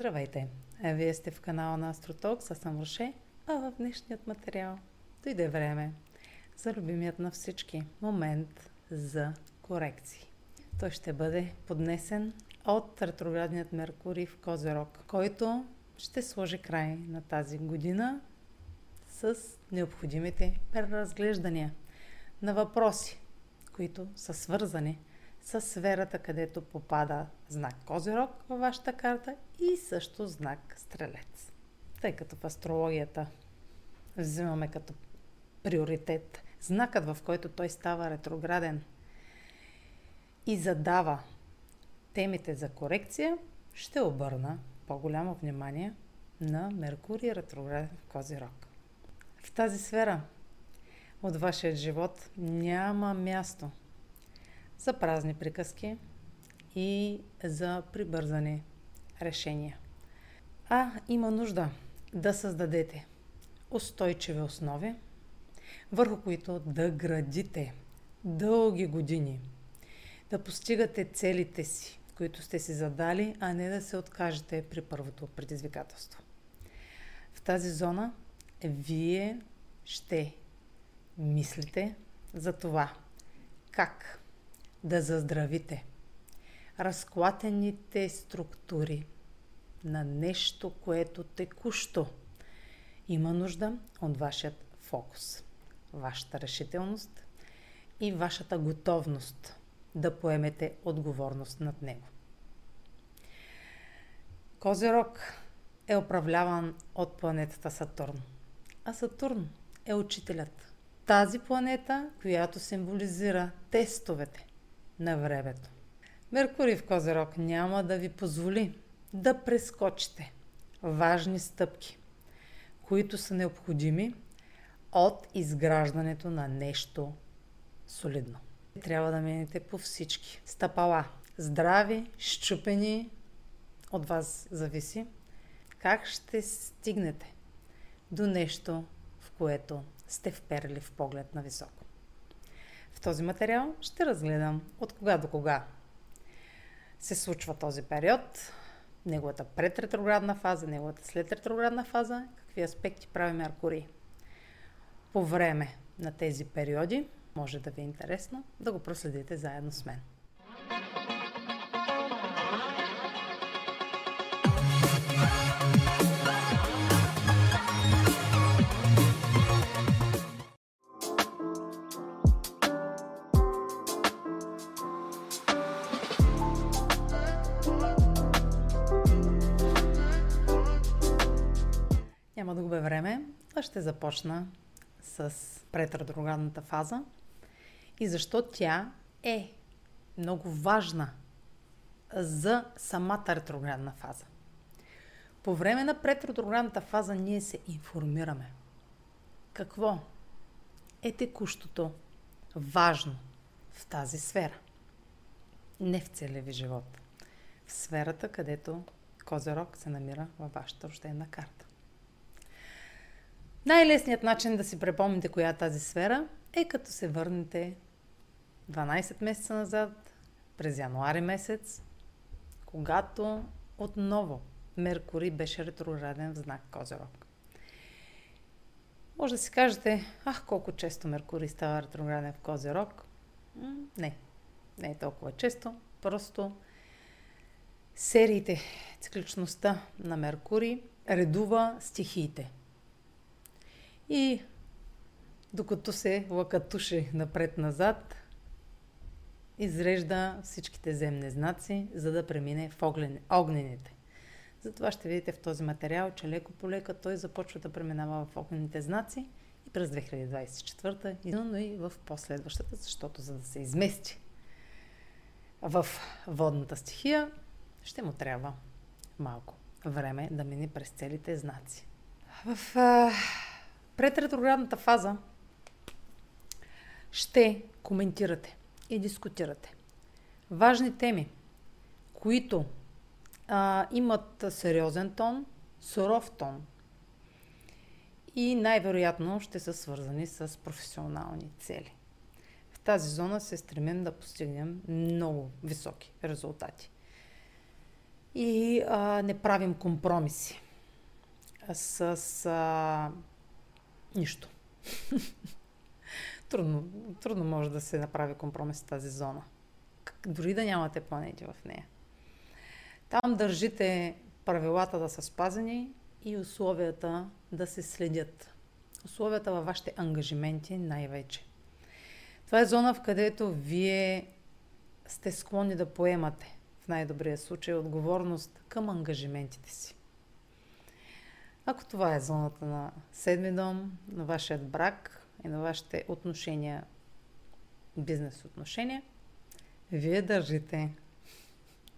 Здравейте! Вие сте в канала на Астроток, аз съм Роше, а в днешният материал дойде време за любимият на всички момент за корекции. Той ще бъде поднесен от ретроградният Меркурий в Козерог, който ще сложи край на тази година с необходимите преразглеждания на въпроси, които са свързани с сферата, където попада знак Козирог във вашата карта и също знак Стрелец. Тъй като в астрологията взимаме като приоритет знакът, в който той става ретрограден и задава темите за корекция, ще обърна по-голямо внимание на Меркурий ретрограден в Козирог. В тази сфера от вашия живот няма място за празни приказки и за прибързани решения. А има нужда да създадете устойчиви основи, върху които да градите дълги години, да постигате целите си, които сте си задали, а не да се откажете при първото предизвикателство. В тази зона вие ще мислите за това как да заздравите разклатените структури на нещо, което текущо има нужда от вашият фокус, вашата решителност и вашата готовност да поемете отговорност над него. Козерог е управляван от планетата Сатурн, а Сатурн е учителят. Тази планета, която символизира тестовете на времето. Меркурий в Козерог няма да ви позволи да прескочите важни стъпки, които са необходими от изграждането на нещо солидно. Трябва да минете по всички стъпала. Здрави, щупени, от вас зависи как ще стигнете до нещо, в което сте вперли в поглед на високо. Този материал ще разгледам от кога до кога се случва този период, неговата предретроградна фаза, неговата след ретроградна фаза, какви аспекти прави Меркурий. По време на тези периоди може да ви е интересно да го проследите заедно с мен. Ще започна с предретроградната фаза и защо тя е много важна за самата ретроградна фаза. По време на предретроградната фаза ние се информираме. Какво е текущото важно в тази сфера? Не в целия ви живот. В сферата, където Козерог се намира във вашата рождена карта. Най-лесният начин да си препомните коя е тази сфера е като се върнете 12 месеца назад, през януари месец, когато отново Меркурий беше ретрограден в знак Козерог. Може да си кажете, ах, колко често Меркурий става ретрограден в Козерог. Не, не е толкова често. Просто сериите, цикличността на Меркурий редува стихиите – и докато се лакатуши напред-назад, изрежда всичките земни знаци, за да премине в огнените. Затова ще видите в този материал, че леко по лека той започва да преминава в огнените знаци и през 2024, но и в последващата, защото за да се измести в водната стихия, ще му трябва малко време да мине през целите знаци. В пред ретроградната фаза ще коментирате и дискутирате важни теми, които а, имат сериозен тон, суров тон и най-вероятно ще са свързани с професионални цели. В тази зона се стремим да постигнем много високи резултати. и а, не правим компромиси с а, нищо. трудно, трудно може да се направи компромис в тази зона. Дори да нямате планети в нея. Там държите правилата да са спазени и условията да се следят. Условията във вашите ангажименти най-вече. Това е зона, в където вие сте склонни да поемате, в най-добрия случай, отговорност към ангажиментите си. Ако това е зоната на седми дом, на вашият брак и на вашите отношения, бизнес отношения, вие държите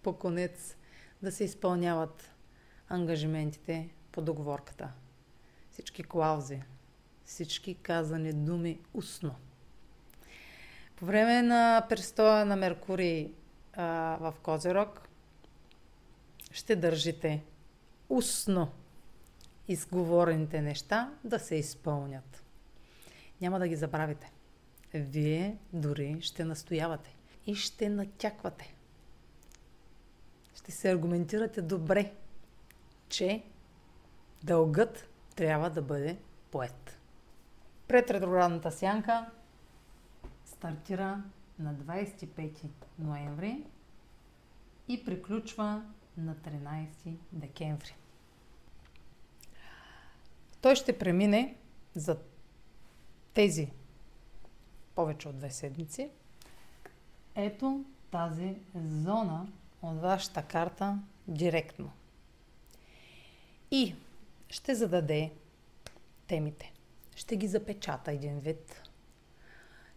по конец да се изпълняват ангажиментите по договорката. Всички клаузи, всички казани думи устно. По време на престоя на Меркурий а, в Козерог ще държите устно изговорените неща да се изпълнят. Няма да ги забравите. Вие дори ще настоявате и ще натяквате. Ще се аргументирате добре, че дългът трябва да бъде поет. Пред ретроградната сянка стартира на 25 ноември и приключва на 13 декември. Той ще премине за тези повече от две седмици. Ето тази зона от вашата карта директно. И ще зададе темите. Ще ги запечата един вид.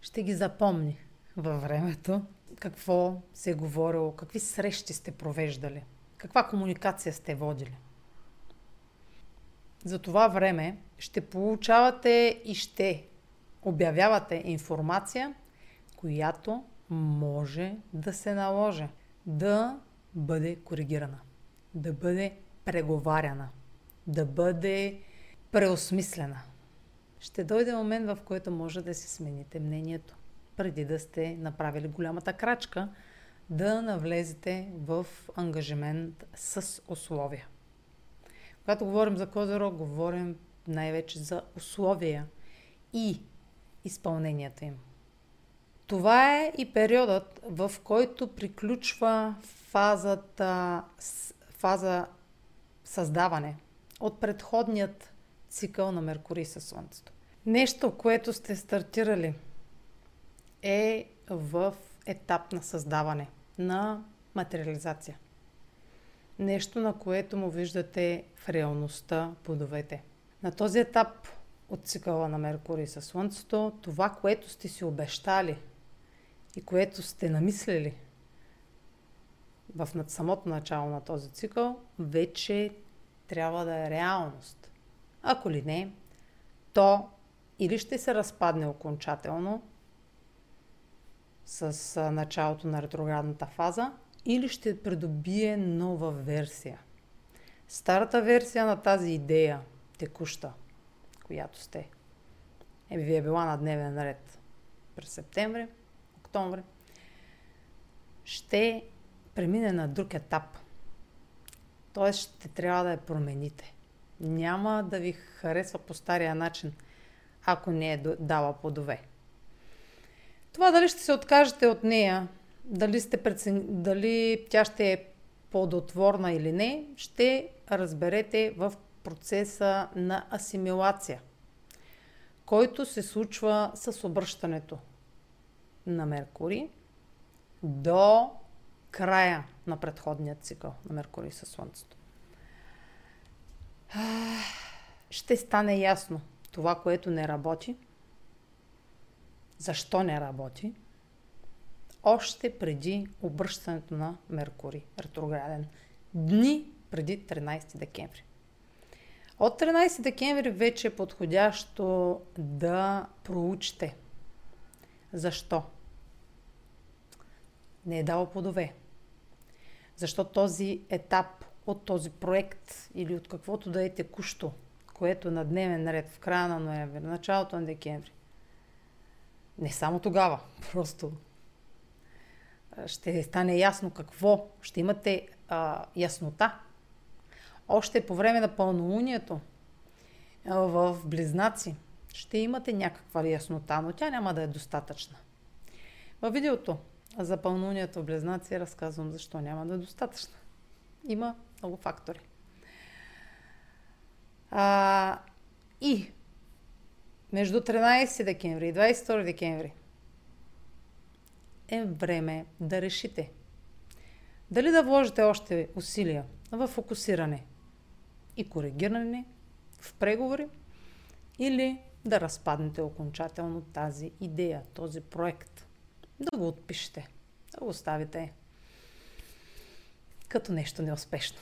Ще ги запомни във времето. Какво се е говорило, какви срещи сте провеждали, каква комуникация сте водили. За това време ще получавате и ще обявявате информация, която може да се наложи да бъде коригирана, да бъде преговаряна, да бъде преосмислена. Ще дойде момент, в който може да си смените мнението, преди да сте направили голямата крачка, да навлезете в ангажимент с условия. Когато говорим за Козерог, говорим най-вече за условия и изпълненията им. Това е и периодът, в който приключва фазата, фаза създаване от предходният цикъл на Меркурий със Слънцето. Нещо, което сте стартирали е в етап на създаване, на материализация. Нещо, на което му виждате в реалността плодовете. На този етап от цикъла на Меркурий със Слънцето, това, което сте си обещали и което сте намислили в самото начало на този цикъл, вече трябва да е реалност. Ако ли не, то или ще се разпадне окончателно с началото на ретроградната фаза, или ще придобие нова версия. Старата версия на тази идея, текуща, която сте, е ви е била на дневен ред през септември, октомври, ще премине на друг етап. Тоест ще трябва да я промените. Няма да ви харесва по стария начин, ако не е дала плодове. Това дали ще се откажете от нея, дали, сте прецен... дали тя ще е плодотворна или не, ще разберете в процеса на асимилация, който се случва с обръщането на Меркурий до края на предходния цикъл на Меркурий със Слънцето. Ще стане ясно това, което не работи, защо не работи, още преди обръщането на Меркурий ретрограден. Дни преди 13 декември. От 13 декември вече е подходящо да проучите. Защо? Не е дало плодове. Защо този етап от този проект или от каквото да е текущо, което е на дневен ред в края на ноември, началото на декември. Не само тогава, просто ще стане ясно какво. Ще имате а, яснота. Още по време на пълнолунието в Близнаци ще имате някаква яснота, но тя няма да е достатъчна. Във видеото за пълнолунието в Близнаци разказвам защо няма да е достатъчна. Има много фактори. А, и между 13 декември и 22 декември е време да решите дали да вложите още усилия в фокусиране и коригиране, в преговори или да разпаднете окончателно тази идея, този проект. Да го отпишете, да го оставите като нещо неуспешно.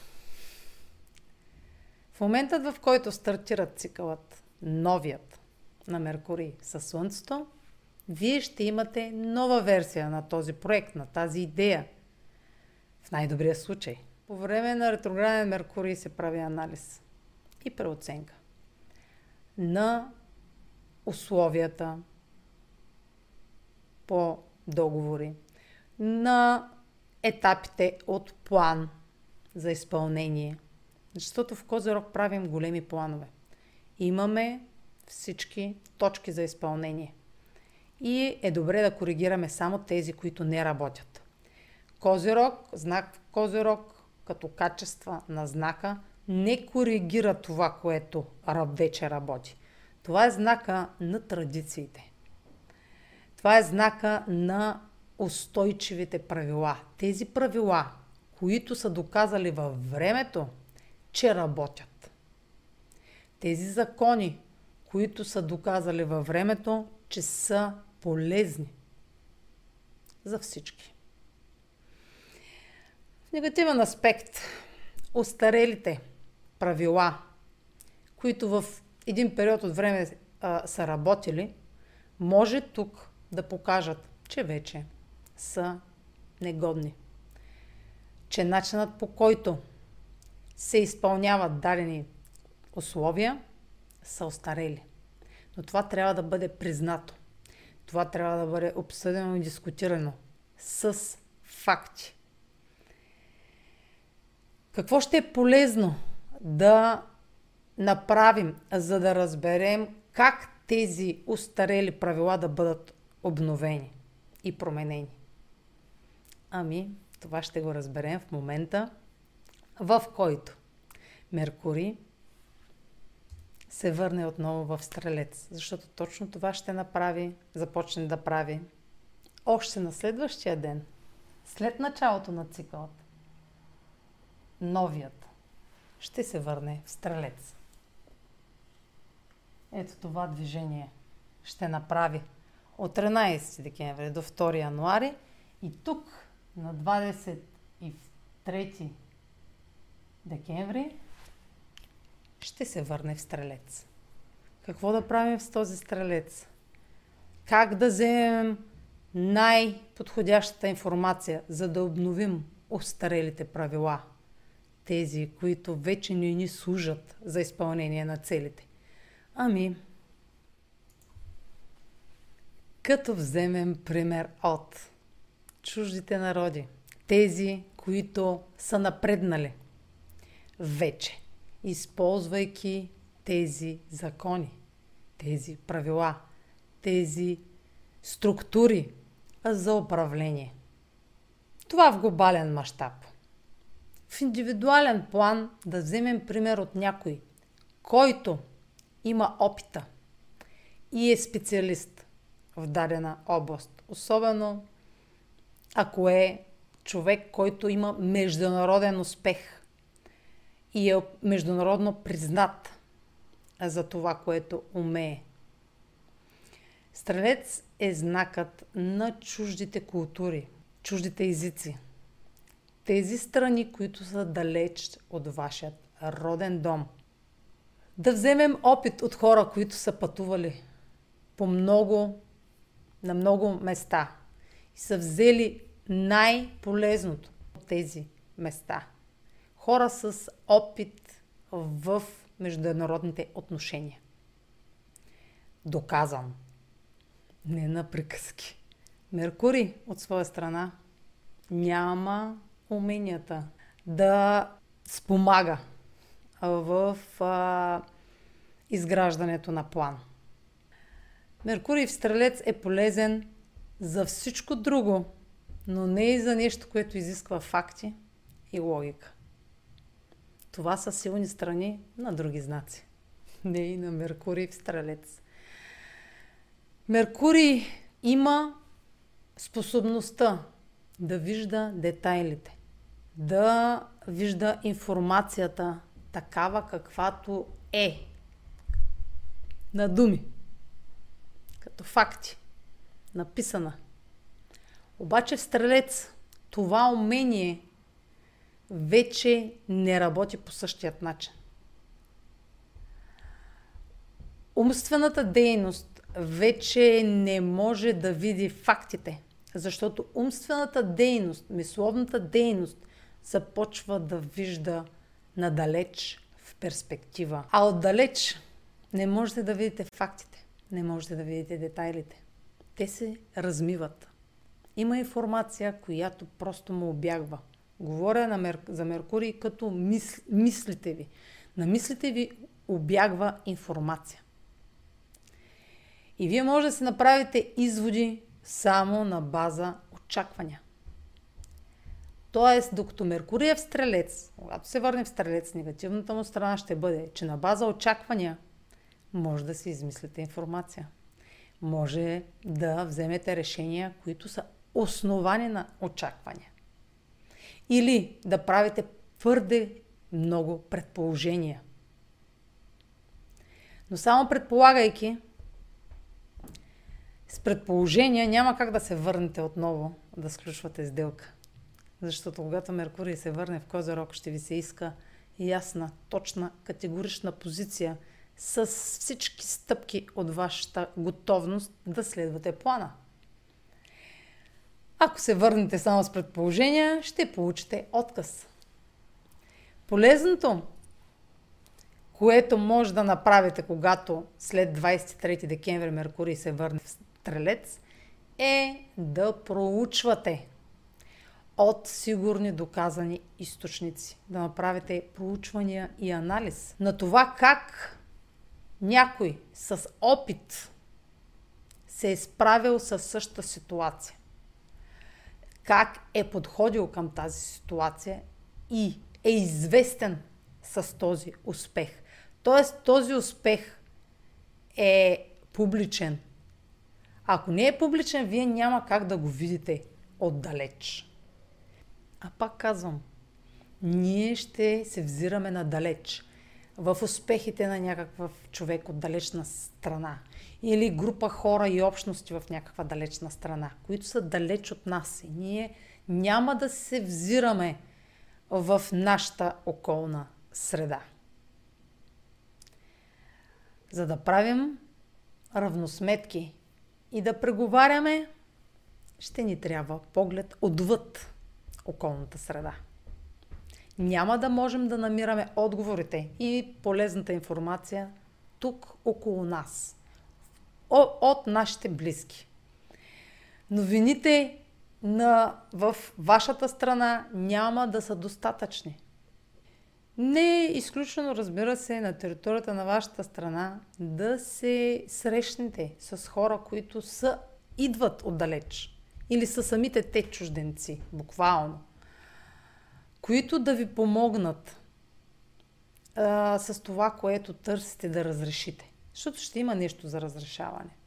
В моментът, в който стартират цикълът, новият на Меркурий със Слънцето, вие ще имате нова версия на този проект, на тази идея. В най-добрия случай. По време на ретрограден Меркурий се прави анализ и преоценка на условията по договори, на етапите от план за изпълнение. Защото в Козерог правим големи планове. Имаме всички точки за изпълнение. И е добре да коригираме само тези, които не работят. Козирог, знак Козирог, като качества на знака, не коригира това, което вече работи. Това е знака на традициите. Това е знака на устойчивите правила. Тези правила, които са доказали във времето, че работят. Тези закони, които са доказали във времето, че са полезни за всички. В негативен аспект, устарелите правила, които в един период от време а, са работили, може тук да покажат, че вече са негодни. Че начинът по който се изпълняват дадени условия са остарели. Но това трябва да бъде признато. Това трябва да бъде обсъдено и дискутирано с факти. Какво ще е полезно да направим, за да разберем как тези устарели правила да бъдат обновени и променени? Ами, това ще го разберем в момента, в който Меркурий се върне отново в Стрелец. Защото точно това ще направи, започне да прави още на следващия ден, след началото на цикълът. Новият ще се върне в Стрелец. Ето това движение ще направи от 13 декември до 2 януари и тук на 23 декември ще се върне в стрелец. Какво да правим с този стрелец? Как да вземем най-подходящата информация, за да обновим устарелите правила? Тези, които вече не ни служат за изпълнение на целите. Ами, като вземем пример от чуждите народи, тези, които са напреднали вече използвайки тези закони, тези правила, тези структури за управление. Това в глобален мащаб. В индивидуален план да вземем пример от някой, който има опита и е специалист в дадена област. Особено ако е човек, който има международен успех – и е международно признат за това, което умее. Стрелец е знакът на чуждите култури, чуждите езици. Тези страни, които са далеч от вашият роден дом. Да вземем опит от хора, които са пътували по много, на много места и са взели най-полезното от тези места – хора с опит в международните отношения. Доказан. Не на приказки. Меркурий от своя страна няма уменията да спомага в а, изграждането на план. Меркурий в Стрелец е полезен за всичко друго, но не и за нещо, което изисква факти и логика. Това са силни страни на други знаци. Не и на Меркурий в Стрелец. Меркурий има способността да вижда детайлите, да вижда информацията такава каквато е. На думи. Като факти. Написана. Обаче в Стрелец това умение вече не работи по същият начин. Умствената дейност вече не може да види фактите, защото умствената дейност, мисловната дейност започва да вижда надалеч в перспектива. А отдалеч не можете да видите фактите, не можете да видите детайлите. Те се размиват. Има информация, която просто му обягва. Говоря на Мер... за Меркурий като мис... мислите ви. На мислите ви обягва информация. И вие може да си направите изводи само на база очаквания. Тоест, докато Меркурий е в Стрелец, когато се върне в Стрелец, негативната му страна ще бъде, че на база очаквания може да си измислите информация. Може да вземете решения, които са основани на очаквания. Или да правите твърде много предположения. Но само предполагайки, с предположения няма как да се върнете отново да сключвате сделка. Защото когато Меркурий се върне в Козерог, ще ви се иска ясна, точна, категорична позиция с всички стъпки от вашата готовност да следвате плана. Ако се върнете само с предположения, ще получите отказ. Полезното, което може да направите, когато след 23 декември Меркурий се върне в Стрелец, е да проучвате от сигурни доказани източници. Да направите проучвания и анализ на това как някой с опит се е справил със същата ситуация. Как е подходил към тази ситуация и е известен с този успех. Тоест този успех е публичен. Ако не е публичен, вие няма как да го видите отдалеч. А пак казвам, ние ще се взираме надалеч в успехите на някакъв човек от далечна страна или група хора и общности в някаква далечна страна, които са далеч от нас. И ние няма да се взираме в нашата околна среда. За да правим равносметки и да преговаряме, ще ни трябва поглед отвъд околната среда. Няма да можем да намираме отговорите и полезната информация тук около нас, от нашите близки. Новините на, в вашата страна няма да са достатъчни. Не е изключено, разбира се, на територията на вашата страна да се срещнете с хора, които са, идват отдалеч или са самите те чужденци, буквално, които да ви помогнат а, с това, което търсите да разрешите. Защото ще има нещо за разрешаване.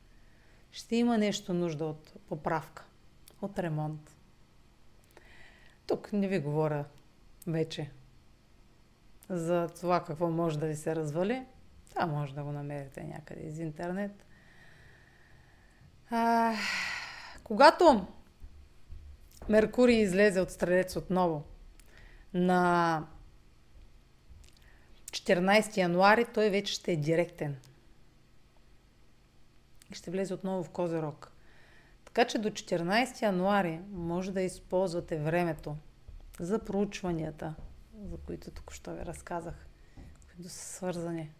Ще има нещо нужда от поправка, от ремонт. Тук не ви говоря вече за това какво може да ви се развали. Това може да го намерите някъде из интернет. А, когато Меркурий излезе от Стрелец отново на 14 януари, той вече ще е директен. И ще влезе отново в Козерог. Така че до 14 януари може да използвате времето за проучванията, за които току-що ви разказах, които са свързани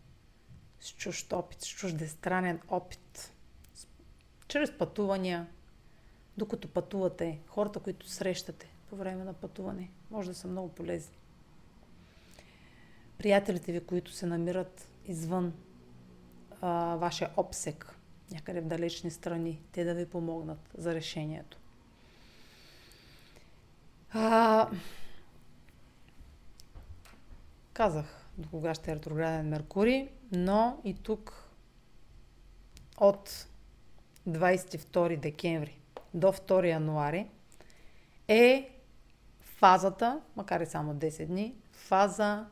с чужд опит, с чуждестранен опит, чрез пътувания, докато пътувате, хората, които срещате по време на пътуване, може да са много полезни. приятелите ви, които се намират извън а, вашия обсек, някъде в далечни страни, те да ви помогнат за решението. А, казах до кога ще е ретрограден Меркурий, но и тук от 22 декември до 2 януари е фазата, макар и само 10 дни, фаза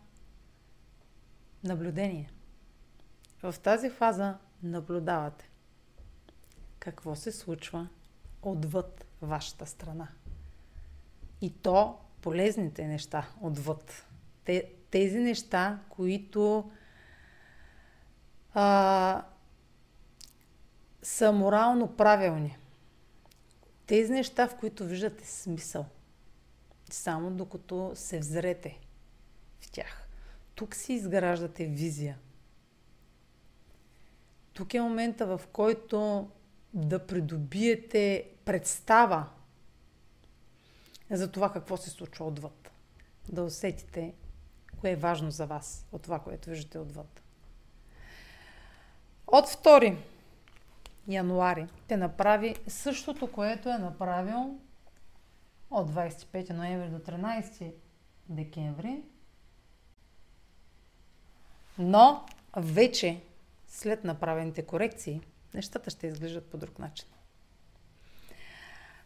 наблюдение. В тази фаза наблюдавате какво се случва отвъд вашата страна. И то полезните неща отвъд. Те, тези неща, които а, са морално правилни. Тези неща, в които виждате смисъл. Само докато се взрете в тях. Тук си изграждате визия. Тук е момента, в който да придобиете представа за това какво се случва отвъд. Да усетите кое е важно за вас от това, което виждате отвъд. От 2 януари те направи същото, което е направил от 25 ноември до 13 декември. Но вече след направените корекции, нещата ще изглеждат по друг начин.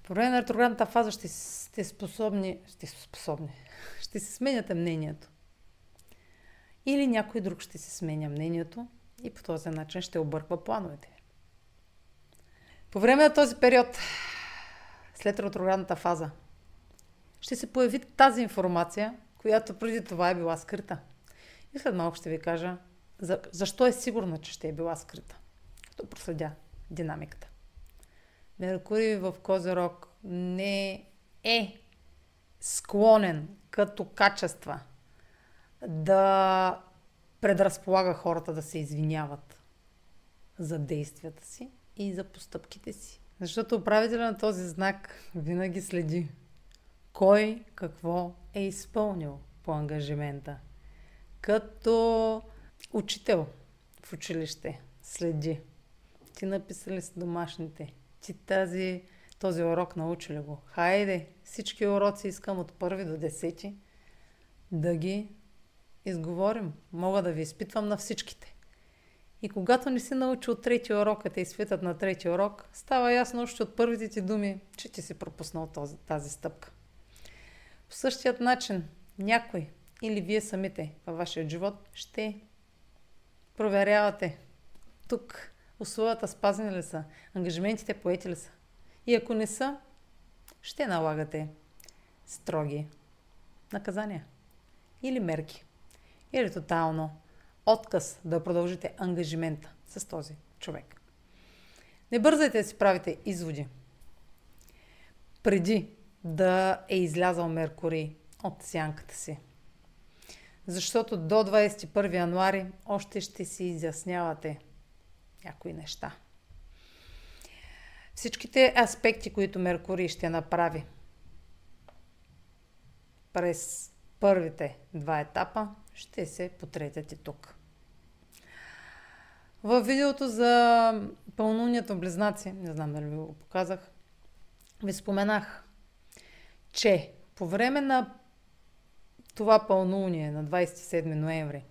По време на ретроградната фаза ще сте способни, ще сте способни, ще се сменяте мнението. Или някой друг ще се сменя мнението и по този начин ще обърква плановете По време на този период, след ретроградната фаза, ще се появи тази информация, която преди това е била скрита. И след малко ще ви кажа за, защо е сигурна, че ще е била скрита. Като проследя динамиката. Меркурий в Козерог не е склонен като качества да предразполага хората да се извиняват за действията си и за постъпките си. Защото управителя на този знак винаги следи кой какво е изпълнил по ангажимента. Като учител в училище следи. Ти написали с домашните. Ти тази, този урок научили го. Хайде, всички уроци искам от първи до десети да ги изговорим. Мога да ви изпитвам на всичките. И когато не си научил третия урок, а те изпитат на третия урок, става ясно още от първите ти думи, че ти си пропуснал този, тази стъпка. По същият начин някой или вие самите във вашия живот ще проверявате тук условията спазени ли са, ангажиментите поети ли са. И ако не са, ще налагате строги наказания или мерки. Или тотално отказ да продължите ангажимента с този човек. Не бързайте да си правите изводи. Преди да е излязал Меркурий от сянката си. Защото до 21 януари още ще си изяснявате някои неща. Всичките аспекти, които Меркурий ще направи през първите два етапа, ще се потретят и тук. В видеото за пълнолунието близнаци, не знам дали ви го показах, ви споменах че по време на това пълнолуние на 27 ноември,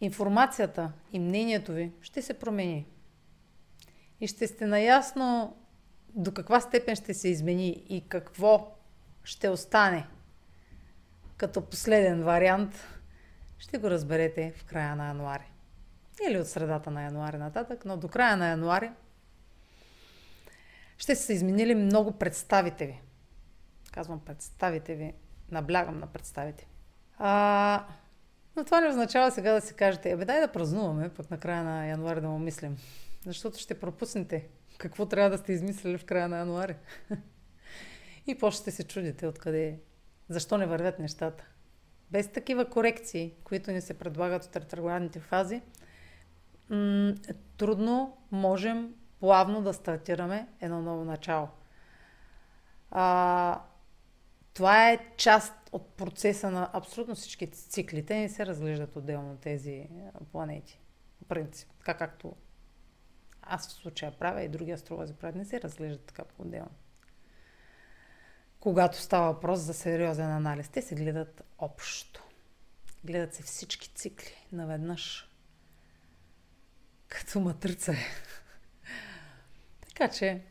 информацията и мнението ви ще се промени. И ще сте наясно до каква степен ще се измени и какво ще остане като последен вариант, ще го разберете в края на януари. Или от средата на януари нататък, но до края на януари ще се изменили много представите ви. Казвам представите ви. Наблягам на представите ви. А, но това не означава сега да си кажете, абе дай да празнуваме, пък на края на януари да му мислим. Защото ще пропуснете какво трябва да сте измислили в края на януари. И после ще се чудите откъде, защо не вървят нещата. Без такива корекции, които ни се предлагат от ретроградните фази, м- трудно можем плавно да стартираме едно ново начало. А, това е част от процеса на абсолютно всички циклите не се разглеждат отделно тези планети. В принцип, така както аз в случая правя и други астролози правят, не се разглеждат така по-отделно. Когато става въпрос за сериозен анализ, те се гледат общо. Гледат се всички цикли наведнъж. Като матрица е. така че,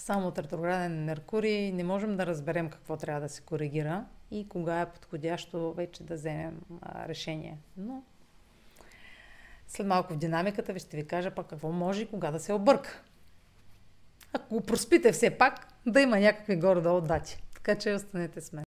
само от ретрограден Меркурий не можем да разберем какво трябва да се коригира и кога е подходящо вече да вземем а, решение. Но след малко в динамиката ви ще ви кажа пък какво може и кога да се обърка. Ако го проспите все пак, да има някакви горе-долу дати. Така че останете с мен.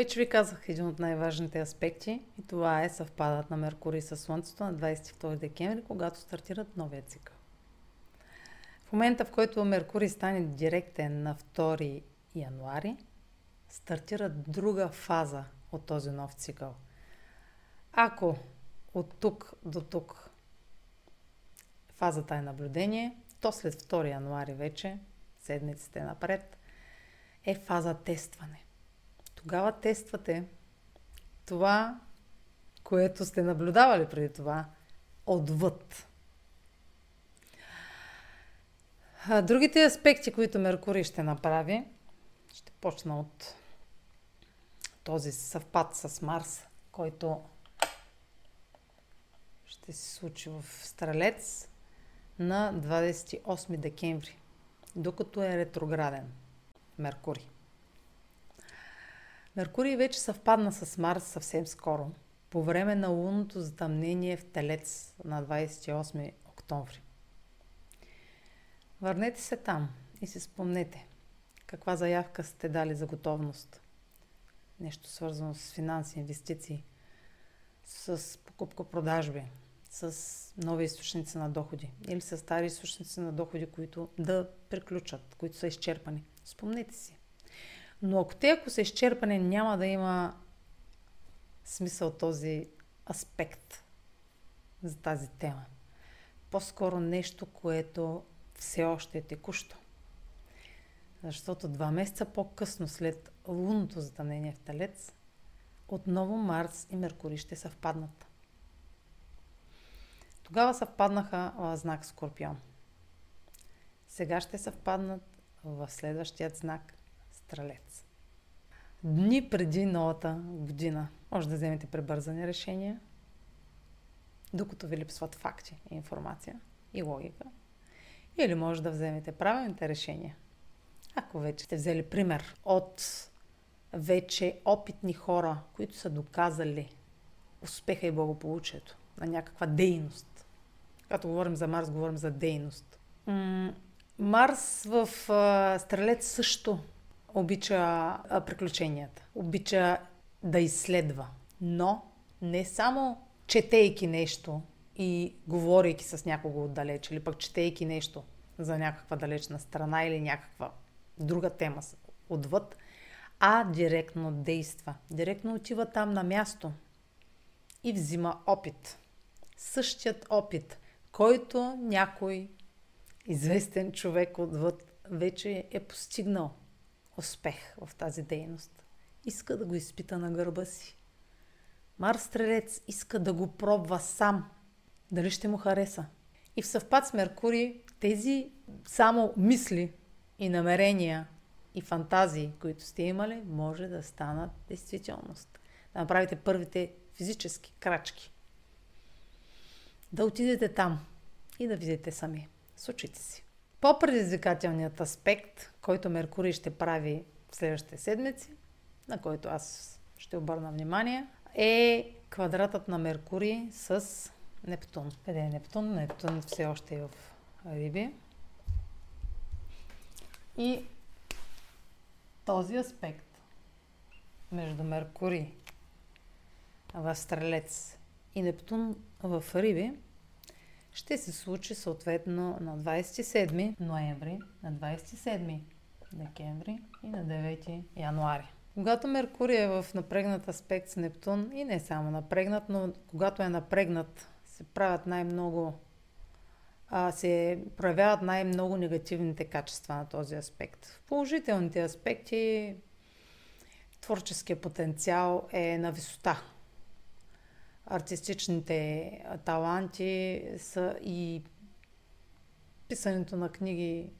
Вече ви казах един от най-важните аспекти и това е съвпадат на Меркурий с Слънцето на 22 декември, когато стартират новия цикъл. В момента, в който Меркурий стане директен на 2 януари, стартира друга фаза от този нов цикъл. Ако от тук до тук фазата е наблюдение, то след 2 януари вече, седмиците напред, е фаза тестване. Тогава тествате това, което сте наблюдавали преди това, отвъд. А другите аспекти, които Меркурий ще направи, ще почна от този съвпад с Марс, който ще се случи в Стрелец на 28 декември, докато е ретрограден Меркурий. Меркурий вече съвпадна с Марс съвсем скоро, по време на лунното затъмнение в Телец на 28 октомври. Върнете се там и си спомнете каква заявка сте дали за готовност. Нещо свързано с финанси, инвестиции, с покупка-продажби, с нови източници на доходи или с стари източници на доходи, които да приключат, които са изчерпани. Спомнете си. Но ако те, ако са изчерпани, няма да има смисъл този аспект за тази тема. По-скоро нещо, което все още е текущо. Защото два месеца по-късно, след лунното затъмнение в Талец, отново Марс и Меркурий ще съвпаднат. Тогава съвпаднаха в знак Скорпион. Сега ще съвпаднат в следващият знак Стрелец. Дни преди новата година може да вземете пребързани решения, докато ви липсват факти, информация и логика. Или може да вземете правилните решения. Ако вече сте взели пример от вече опитни хора, които са доказали успеха и благополучието на някаква дейност. Когато говорим за Марс, говорим за дейност. Марс в Стрелец също обича приключенията, обича да изследва, но не само четейки нещо и говорейки с някого отдалеч, или пък четейки нещо за някаква далечна страна или някаква друга тема отвъд, а директно действа. Директно отива там на място и взима опит. Същият опит, който някой известен човек отвъд вече е постигнал успех в тази дейност. Иска да го изпита на гърба си. Марс Стрелец иска да го пробва сам. Дали ще му хареса? И в съвпад с Меркурий тези само мисли и намерения и фантазии, които сте имали, може да станат действителност. Да направите първите физически крачки. Да отидете там и да видите сами с очите си. По-предизвикателният аспект, който Меркурий ще прави в следващите седмици, на който аз ще обърна внимание, е квадратът на Меркурий с Нептун. Къде е Нептун? Нептун все още е в Риби. И този аспект между Меркурий в Стрелец и Нептун в Риби ще се случи съответно на 27 ноември, на 27 декември и на 9 януари. Когато Меркурий е в напрегнат аспект с Нептун, и не само напрегнат, но когато е напрегнат, се правят най-много а, се проявяват най-много негативните качества на този аспект. В положителните аспекти творческия потенциал е на висота. Артистичните таланти са и писането на книги,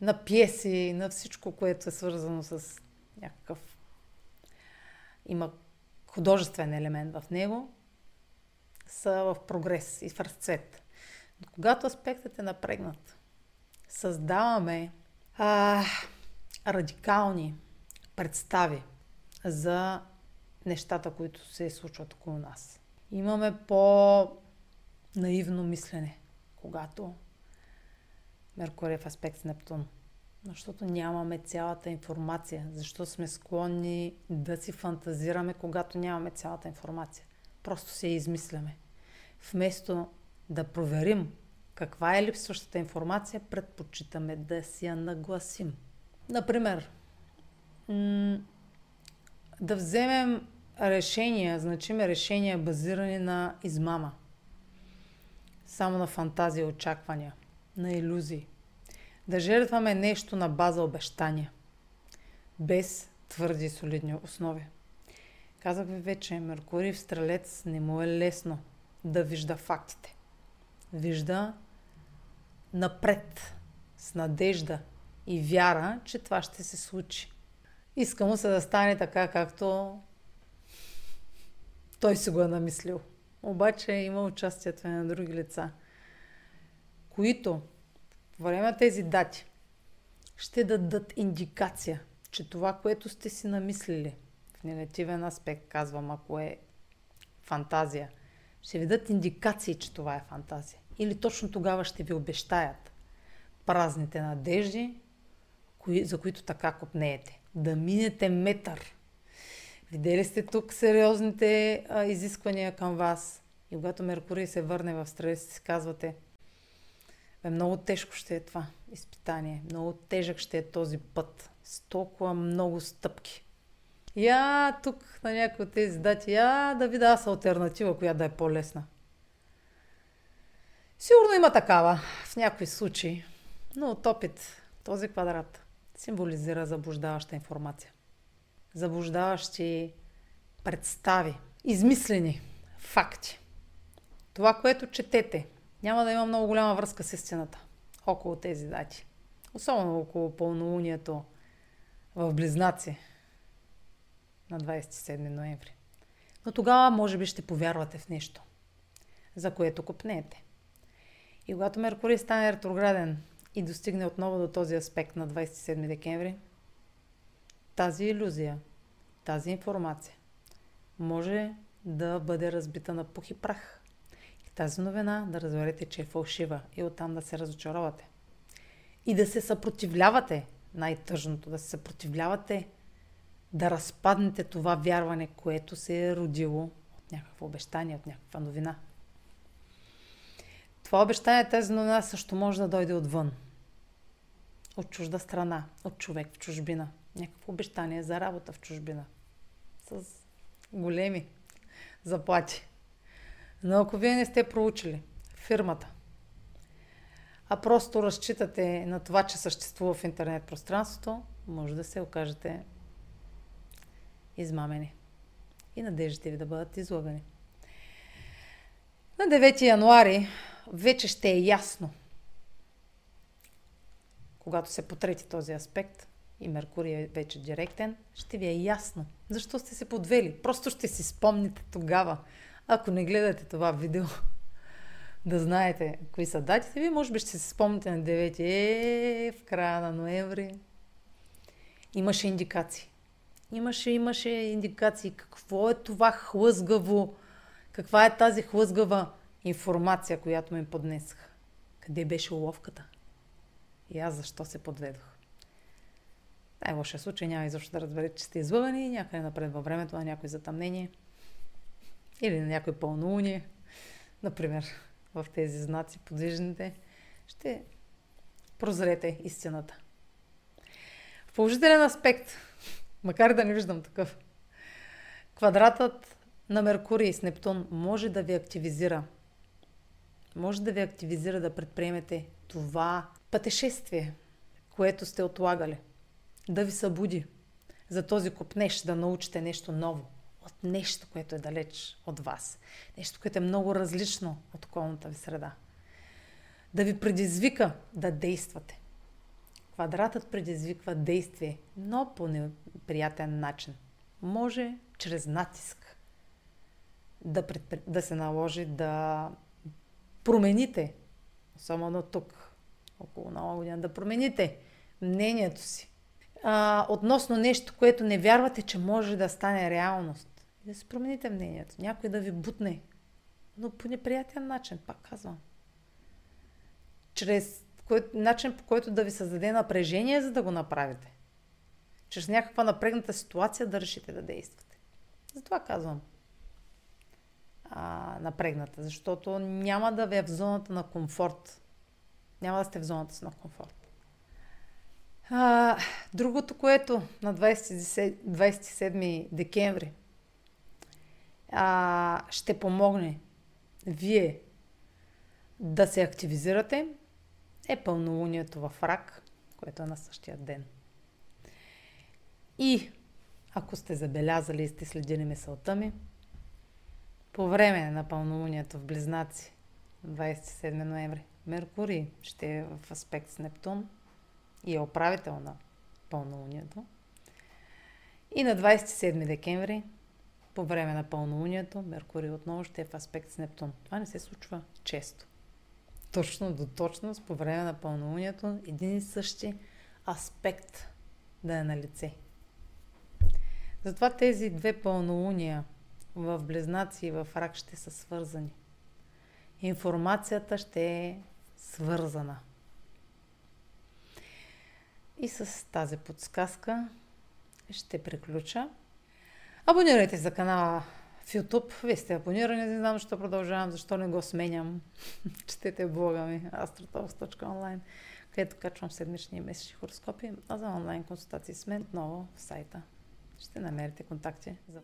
на пиеси, на всичко, което е свързано с някакъв... Има художествен елемент в него, са в прогрес и в разцвет. Но когато аспектът е напрегнат, създаваме а, радикални представи за нещата, които се случват около нас. Имаме по-наивно мислене, когато Меркурий е в аспект с Нептун. Защото нямаме цялата информация. Защо сме склонни да си фантазираме, когато нямаме цялата информация? Просто се измисляме. Вместо да проверим каква е липсващата информация, предпочитаме да си я нагласим. Например, да вземем решения, значиме решения, базирани на измама. Само на фантазия очаквания, на иллюзии. Да жертваме нещо на база обещания, без твърди солидни основи. Казах ви вече, Меркурий в Стрелец не му е лесно да вижда фактите. Вижда напред, с надежда и вяра, че това ще се случи. Иска му се да стане така, както той си го е намислил. Обаче има участието на други лица, които по време на тези дати ще дадат индикация, че това, което сте си намислили, в негативен аспект казвам, ако е фантазия, ще ви дадат индикации, че това е фантазия. Или точно тогава ще ви обещаят празните надежди, кои, за които така копнеете. Да минете метър. Видели сте тук сериозните а, изисквания към вас. И когато Меркурий се върне в стрес, си казвате, бе, много тежко ще е това изпитание. Много тежък ще е този път. С толкова много стъпки. Я тук на някои от тези дати, я да ви да аз альтернатива, която да е по-лесна. Сигурно има такава в някои случаи, но от опит този квадрат символизира заблуждаваща информация. Заблуждаващи представи, измислени факти. Това, което четете, няма да има много голяма връзка с истината около тези дати. Особено около пълнолунието в Близнаци на 27 ноември. Но тогава може би ще повярвате в нещо, за което копнеете. И когато Меркурий стане ретрограден и достигне отново до този аспект на 27 декември, тази иллюзия, тази информация може да бъде разбита на пух и прах. И тази новина да разберете, че е фалшива и оттам да се разочаровате. И да се съпротивлявате, най-тъжното, да се съпротивлявате да разпаднете това вярване, което се е родило от някакво обещание, от някаква новина. Това обещание, тази новина също може да дойде отвън. От чужда страна, от човек в чужбина. Някакво обещание за работа в чужбина. С големи заплати. Но ако вие не сте проучили фирмата, а просто разчитате на това, че съществува в интернет пространството, може да се окажете измамени. И надеждите ви да бъдат излагани. На 9 януари вече ще е ясно, когато се потрети този аспект и Меркурий е вече директен, ще ви е ясно защо сте се подвели. Просто ще си спомните тогава, ако не гледате това видео, да знаете кои са датите. Вие може би ще се спомните на 9 е, в края на ноември. Имаше индикации. Имаше, имаше индикации какво е това хлъзгаво, каква е тази хлъзгава информация, която ми поднесах. Къде беше уловката? И аз защо се подведох? Най-лошия случай няма изобщо да разберете, че сте излъгани някъде напред във времето на някое затъмнение или на някой пълнолуние, например, в тези знаци подвижните, ще прозрете истината. В положителен аспект Макар да не виждам такъв. Квадратът на Меркурий с Нептун може да ви активизира. Може да ви активизира да предприемете това пътешествие, което сте отлагали. Да ви събуди за този купнеш, да научите нещо ново. От нещо, което е далеч от вас. Нещо, което е много различно от околната ви среда. Да ви предизвика да действате. Квадратът предизвиква действие, но по неприятен начин. Може чрез натиск да, предпри... да се наложи да промените, особено тук, около нова година, да промените мнението си а, относно нещо, което не вярвате, че може да стане реалност. Да си промените мнението. Някой да ви бутне. Но по неприятен начин, пак казвам. Чрез кой, начин по който да ви създаде напрежение, за да го направите. Чрез някаква напрегната ситуация да решите да действате. Затова казвам а, напрегната, защото няма да ви е в зоната на комфорт. Няма да сте в зоната си на комфорт. А, другото, което на 20, 27 декември а, ще помогне вие да се активизирате, е пълнолунието в рак, което е на същия ден. И ако сте забелязали и сте следили мисълта ми, по време на пълнолунието в Близнаци, 27 ноември, Меркурий ще е в аспект с Нептун и е управител на пълнолунието. И на 27 декември, по време на пълнолунието, Меркурий отново ще е в аспект с Нептун. Това не се случва често точно до точност по време на пълнолунието един и същи аспект да е на лице. Затова тези две пълнолуния в Близнаци и в Рак ще са свързани. Информацията ще е свързана. И с тази подсказка ще приключа. Абонирайте за канала в YouTube. Вие сте абонирани, не знам защо продължавам, защо не го сменям. Четете блога ми astrotalks.online, където качвам седмични и месечни хороскопи, а за онлайн консултации с мен отново в сайта. Ще намерите контакти за